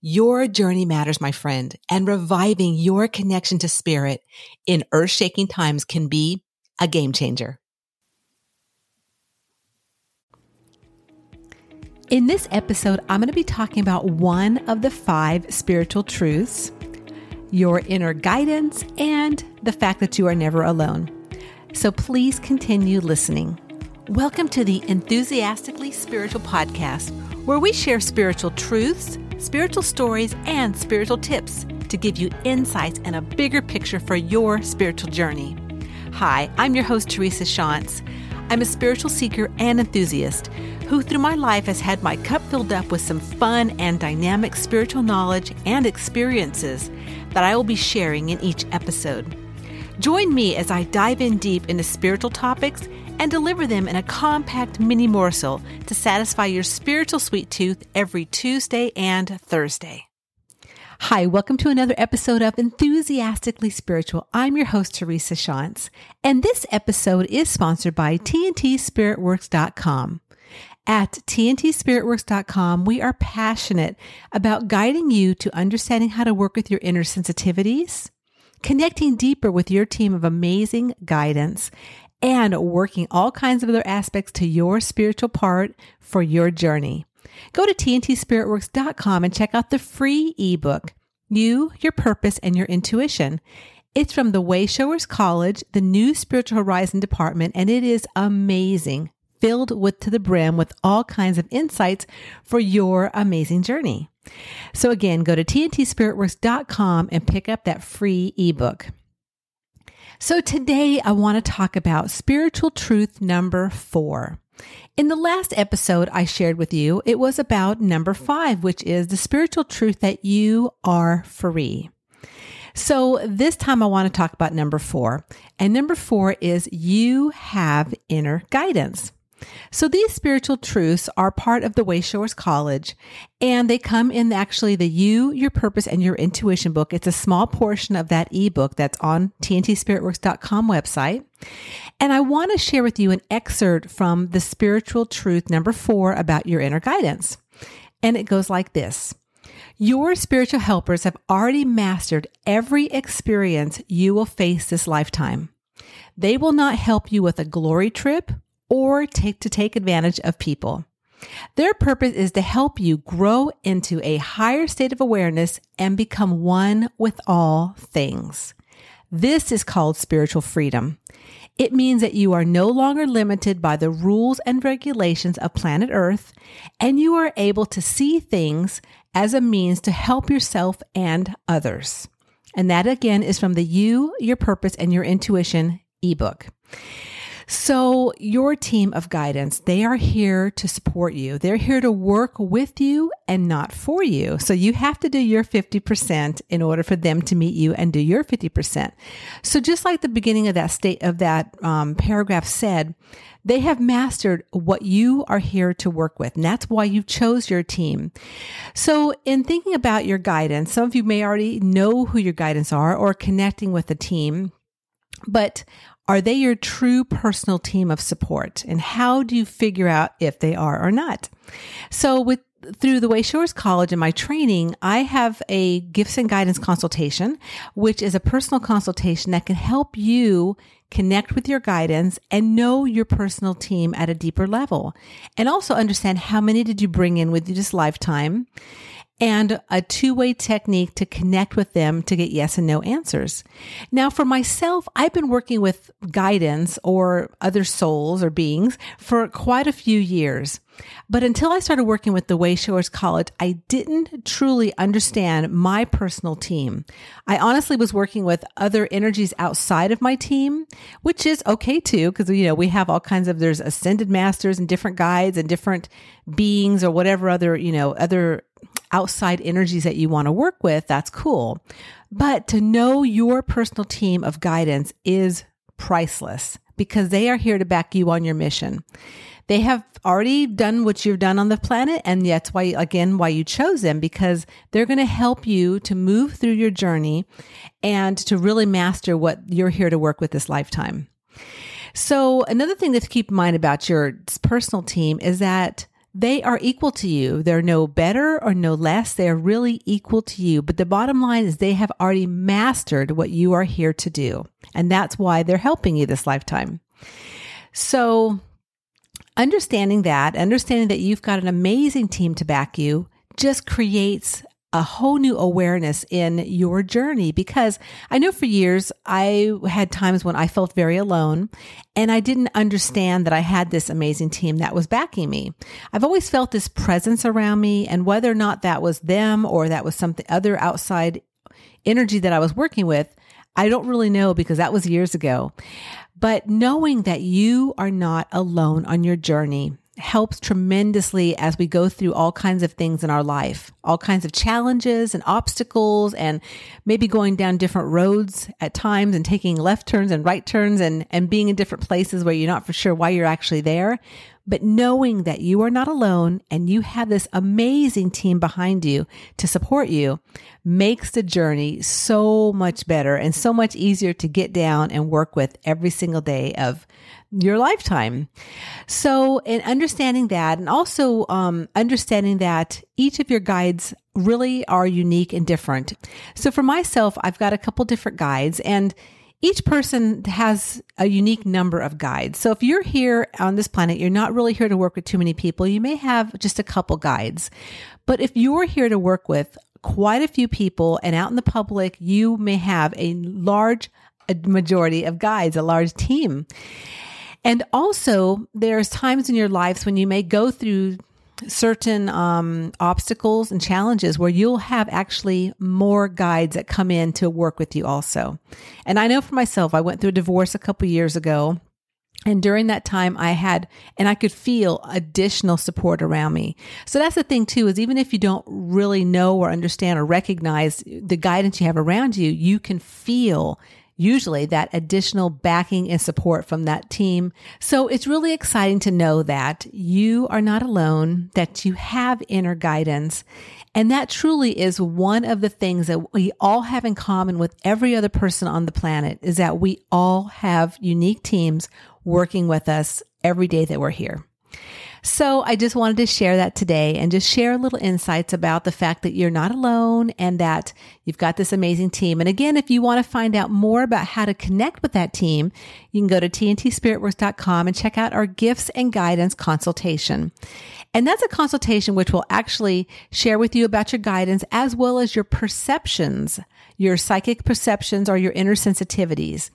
Your journey matters, my friend, and reviving your connection to spirit in earth shaking times can be a game changer. In this episode, I'm going to be talking about one of the five spiritual truths, your inner guidance, and the fact that you are never alone. So please continue listening. Welcome to the Enthusiastically Spiritual Podcast, where we share spiritual truths, spiritual stories, and spiritual tips to give you insights and a bigger picture for your spiritual journey. Hi, I'm your host, Teresa Shantz. I'm a spiritual seeker and enthusiast who, through my life, has had my cup filled up with some fun and dynamic spiritual knowledge and experiences that I will be sharing in each episode. Join me as I dive in deep into spiritual topics and deliver them in a compact mini morsel to satisfy your spiritual sweet tooth every Tuesday and Thursday. Hi, welcome to another episode of Enthusiastically Spiritual. I'm your host, Teresa Shantz, and this episode is sponsored by TNTSpiritWorks.com. At TNTSpiritWorks.com, we are passionate about guiding you to understanding how to work with your inner sensitivities connecting deeper with your team of amazing guidance, and working all kinds of other aspects to your spiritual part for your journey. Go to tntspiritworks.com and check out the free ebook, You, Your Purpose, and Your Intuition. It's from the Wayshowers College, the new Spiritual Horizon department, and it is amazing, filled with to the brim with all kinds of insights for your amazing journey. So again, go to tntspiritworks.com and pick up that free ebook. So today I want to talk about spiritual truth number four. In the last episode I shared with you, it was about number five, which is the spiritual truth that you are free. So this time I want to talk about number four. And number four is you have inner guidance. So these spiritual truths are part of the Wayshowers College and they come in actually the You, Your Purpose and Your Intuition book. It's a small portion of that ebook that's on tntspiritworks.com website. And I want to share with you an excerpt from the spiritual truth number four about your inner guidance. And it goes like this. Your spiritual helpers have already mastered every experience you will face this lifetime. They will not help you with a glory trip or take to take advantage of people. Their purpose is to help you grow into a higher state of awareness and become one with all things. This is called spiritual freedom. It means that you are no longer limited by the rules and regulations of planet Earth, and you are able to see things as a means to help yourself and others. And that again is from the You, Your Purpose, and Your Intuition ebook. So, your team of guidance, they are here to support you. They're here to work with you and not for you. So, you have to do your 50% in order for them to meet you and do your 50%. So, just like the beginning of that state of that um, paragraph said, they have mastered what you are here to work with. And that's why you chose your team. So in thinking about your guidance, some of you may already know who your guidance are or connecting with the team. But are they your true personal team of support? And how do you figure out if they are or not? So with through the Wayshowers College and my training, I have a gifts and guidance consultation, which is a personal consultation that can help you connect with your guidance and know your personal team at a deeper level. And also understand how many did you bring in with you this lifetime and a two way technique to connect with them to get yes and no answers. Now, for myself, I've been working with guidance or other souls or beings for quite a few years. But until I started working with the Wayshowers College, I didn't truly understand my personal team. I honestly was working with other energies outside of my team, which is okay too, because, you know, we have all kinds of, there's ascended masters and different guides and different beings or whatever other, you know, other outside energies that you want to work with, that's cool. But to know your personal team of guidance is priceless because they are here to back you on your mission. They have already done what you've done on the planet. And that's why, again, why you chose them because they're going to help you to move through your journey and to really master what you're here to work with this lifetime. So another thing to keep in mind about your personal team is that they are equal to you. They're no better or no less. They are really equal to you. But the bottom line is they have already mastered what you are here to do. And that's why they're helping you this lifetime. So understanding that, understanding that you've got an amazing team to back you just creates a whole new awareness in your journey because I know for years I had times when I felt very alone and I didn't understand that I had this amazing team that was backing me. I've always felt this presence around me and whether or not that was them or that was something other outside energy that I was working with, I don't really know because that was years ago. But knowing that you are not alone on your journey helps tremendously as we go through all kinds of things in our life, all kinds of challenges and obstacles, and maybe going down different roads at times and taking left turns and right turns and, and being in different places where you're not for sure why you're actually there. But knowing that you are not alone and you have this amazing team behind you to support you makes the journey so much better and so much easier to get down and work with every single day of your lifetime. So, in understanding that, and also um, understanding that each of your guides really are unique and different. So, for myself, I've got a couple different guides, and each person has a unique number of guides. So, if you're here on this planet, you're not really here to work with too many people. You may have just a couple guides. But if you're here to work with quite a few people and out in the public, you may have a large majority of guides, a large team. And also, there's times in your lives when you may go through certain um, obstacles and challenges where you'll have actually more guides that come in to work with you also. And I know for myself, I went through a divorce a couple years ago. And during that time, I had, and I could feel additional support around me. So that's the thing too, is even if you don't really know or understand or recognize the guidance you have around you, you can feel usually that additional backing and support from that team. So it's really exciting to know that you are not alone, that you have inner guidance. And that truly is one of the things that we all have in common with every other person on the planet is that we all have unique teams working with us every day that we're here. So I just wanted to share that today and just share little insights about the fact that you're not alone and that you've got this amazing team. And again, if you want to find out more about how to connect with that team, you can go to tntspiritworks.com and check out our gifts and guidance consultation. And that's a consultation which will actually share with you about your guidance as well as your perceptions, your psychic perceptions or your inner sensitivities.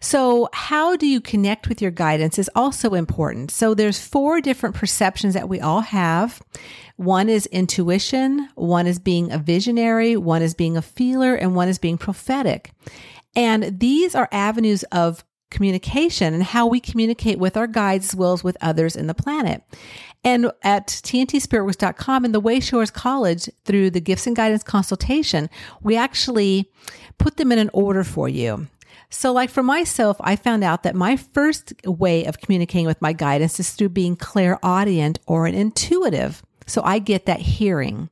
So how do you connect with your guidance is also important. So there's four different perceptions that we all have. One is intuition, one is being a visionary, one is being a feeler, and one is being prophetic. And these are avenues of communication and how we communicate with our guides as well as with others in the planet. And at tntspiritworks.com and the Wayshowers College through the gifts and guidance consultation, we actually put them in an order for you. So, like for myself, I found out that my first way of communicating with my guidance is through being clairaudient or an intuitive. So I get that hearing.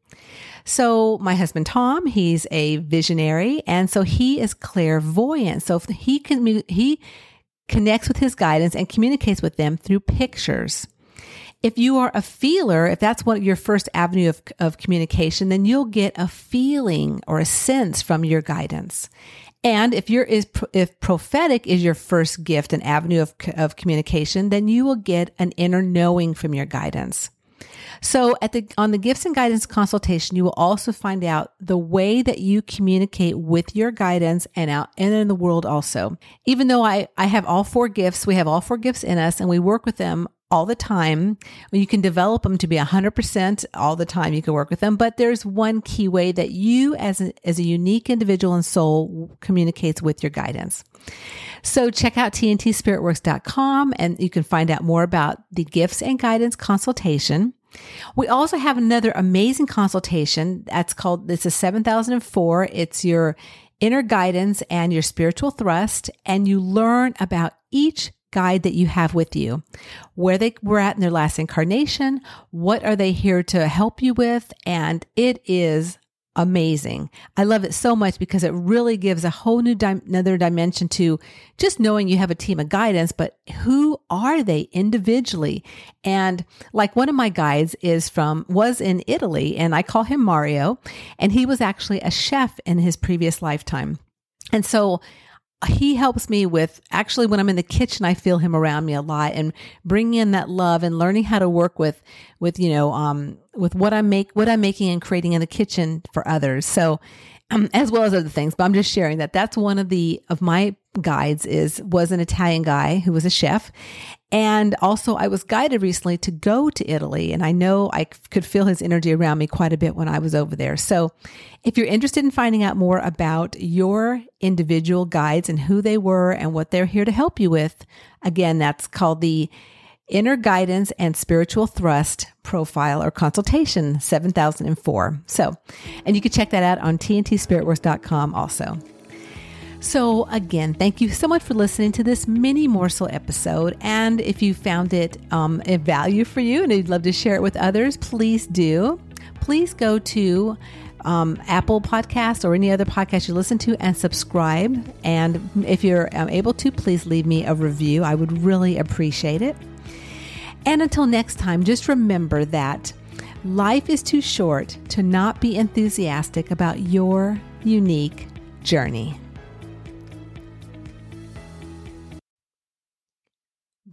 So my husband Tom, he's a visionary, and so he is clairvoyant. So he can he connects with his guidance and communicates with them through pictures. If you are a feeler, if that's what your first avenue of, of communication, then you'll get a feeling or a sense from your guidance. And if you're is if prophetic is your first gift and avenue of of communication, then you will get an inner knowing from your guidance. So at the on the gifts and guidance consultation, you will also find out the way that you communicate with your guidance and out and in the world also. Even though I I have all four gifts, we have all four gifts in us and we work with them all the time. You can develop them to be 100% all the time. You can work with them, but there's one key way that you as a, as a unique individual and soul communicates with your guidance. So check out tntspiritworks.com and you can find out more about the gifts and guidance consultation. We also have another amazing consultation that's called, this is 7004. It's your inner guidance and your spiritual thrust. And you learn about each guide that you have with you, where they were at in their last incarnation, what are they here to help you with, and it is amazing. I love it so much because it really gives a whole new di- another dimension to just knowing you have a team of guidance, but who are they individually? And like one of my guides is from was in Italy and I call him Mario and he was actually a chef in his previous lifetime. And so he helps me with actually when I'm in the kitchen, I feel him around me a lot and bringing in that love and learning how to work with, with, you know, um, with what I make, what I'm making and creating in the kitchen for others. So, um, as well as other things, but I'm just sharing that that's one of the, of my guides is, was an Italian guy who was a chef and also, I was guided recently to go to Italy, and I know I could feel his energy around me quite a bit when I was over there. So, if you're interested in finding out more about your individual guides and who they were and what they're here to help you with, again, that's called the Inner Guidance and Spiritual Thrust Profile or Consultation 7004. So, and you can check that out on tntspiritworks.com also. So, again, thank you so much for listening to this mini morsel episode. And if you found it um, a value for you and you'd love to share it with others, please do. Please go to um, Apple Podcast or any other podcast you listen to and subscribe. And if you're um, able to, please leave me a review. I would really appreciate it. And until next time, just remember that life is too short to not be enthusiastic about your unique journey.